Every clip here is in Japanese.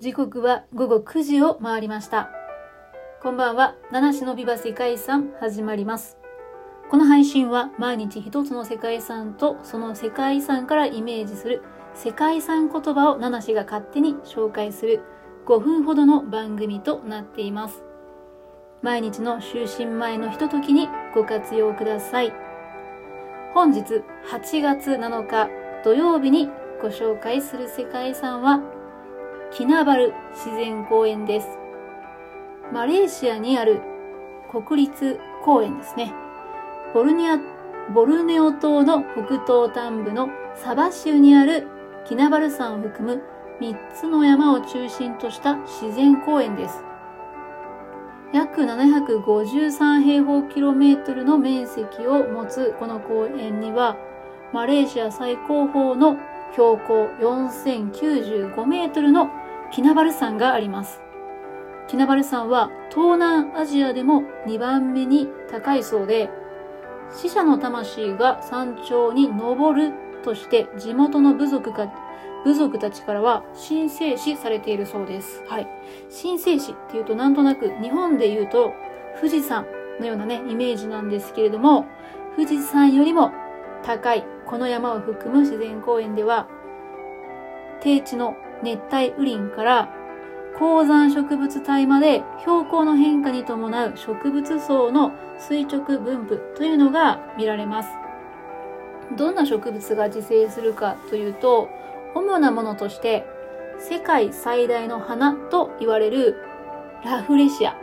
時刻は午後9時を回りました。こんばんは。七種のビバ世界遺産始まります。この配信は毎日一つの世界遺産とその世界遺産からイメージする世界遺産言葉を七種が勝手に紹介する5分ほどの番組となっています。毎日の就寝前のひとときにご活用ください。本日8月7日土曜日にご紹介する世界遺産はキナバル自然公園です。マレーシアにある国立公園ですね。ボルニア、ボルネオ島の北東端部のサバ州にあるキナバル山を含む3つの山を中心とした自然公園です。約753平方キロメートルの面積を持つこの公園には、マレーシア最高峰の標高4095メートルのキナバル山があります。キナバル山は東南アジアでも2番目に高いそうで、死者の魂が山頂に登るとして地元の部族か部族たちからは神聖視されているそうです。はい。神聖視っていうとなんとなく日本で言うと富士山のようなね、イメージなんですけれども、富士山よりも高いこの山を含む自然公園では、低地の熱帯雨林から高山植物帯まで標高の変化に伴う植物層の垂直分布というのが見られます。どんな植物が自生するかというと、主なものとして世界最大の花と言われるラフレシア、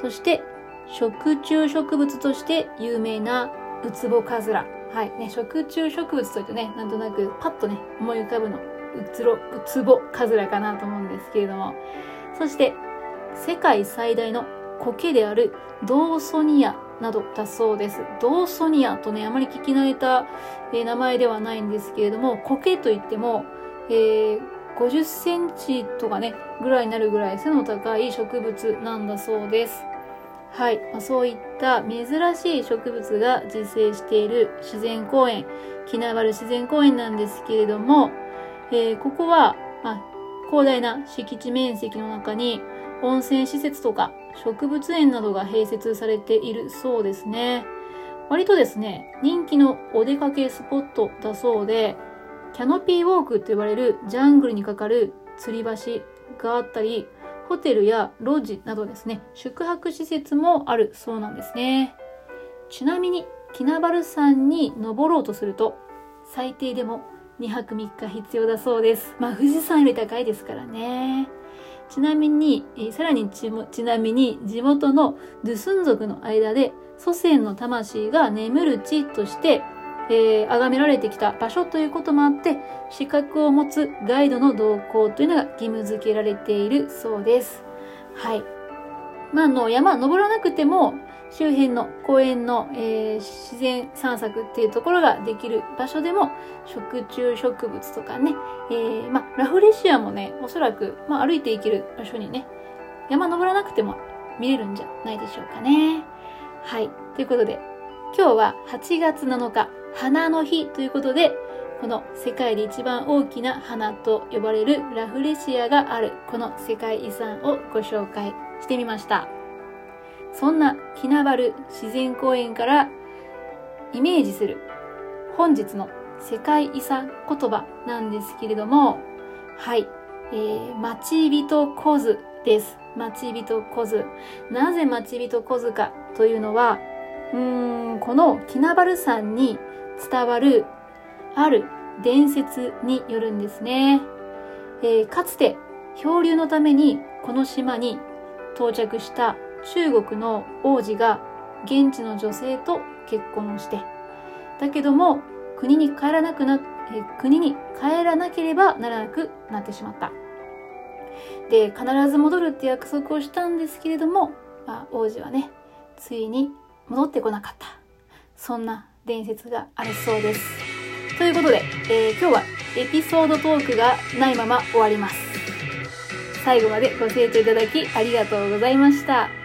そして食虫植物として有名なウツボカズラ。はい。ね、食虫植物といってね、なんとなくパッとね、思い浮かぶの、つろ、うつぼカズラかなと思うんですけれども。そして、世界最大の苔であるドーソニアなどだそうです。ドーソニアとね、あまり聞き慣れた、え名前ではないんですけれども、苔といっても、えー50センチとかね、ぐらいになるぐらい背の高い植物なんだそうです。はい。まあ、そういった珍しい植物が自生している自然公園、キナバル自然公園なんですけれども、えーここは、まあ、広大な敷地面積の中に温泉施設とか植物園などが併設されているそうですね。割とですね、人気のお出かけスポットだそうで、キャノピーウォークって言われるジャングルにかかる吊り橋があったり、ホテルやロジなどですね、宿泊施設もあるそうなんですね。ちなみに、キナバル山に登ろうとすると、最低でも2泊3日必要だそうです。まあ、富士山より高いですからね。ちなみに、えーさらにちなみに、地元のドゥスン族の間で、祖先の魂が眠る地として、えー、崇められてきた場所ということもあって、資格を持つガイドの同行というのが義務付けられているそうです。はい。まあ、あの、山登らなくても、周辺の公園の、えー自然散策っていうところができる場所でも、食虫植物とかね、えーま、ラフレシアもね、おそらく、ま、歩いて行ける場所にね、山登らなくても見れるんじゃないでしょうかね。はい。ということで、今日は8月7日、花の日ということで、この世界で一番大きな花と呼ばれるラフレシアがあるこの世界遺産をご紹介してみました。そんなキナバル自然公園からイメージする本日の世界遺産言葉なんですけれども、はい、えー、待ち人こずです。待ち人こず。なぜ待ち人こずかというのは、うーん、このキナバル山に伝わるある伝説によるんですね。えーかつて漂流のためにこの島に到着した中国の王子が現地の女性と結婚をして、だけども国に帰らなくな、え国に帰らなければならなくなってしまった。で、必ず戻るって約束をしたんですけれども、まあ、王子はね、ついに戻ってこなかった。そんな伝説があるそうです。ということで、えー今日はエピソードトークがないまま終わります。最後までご清聴いただきありがとうございました。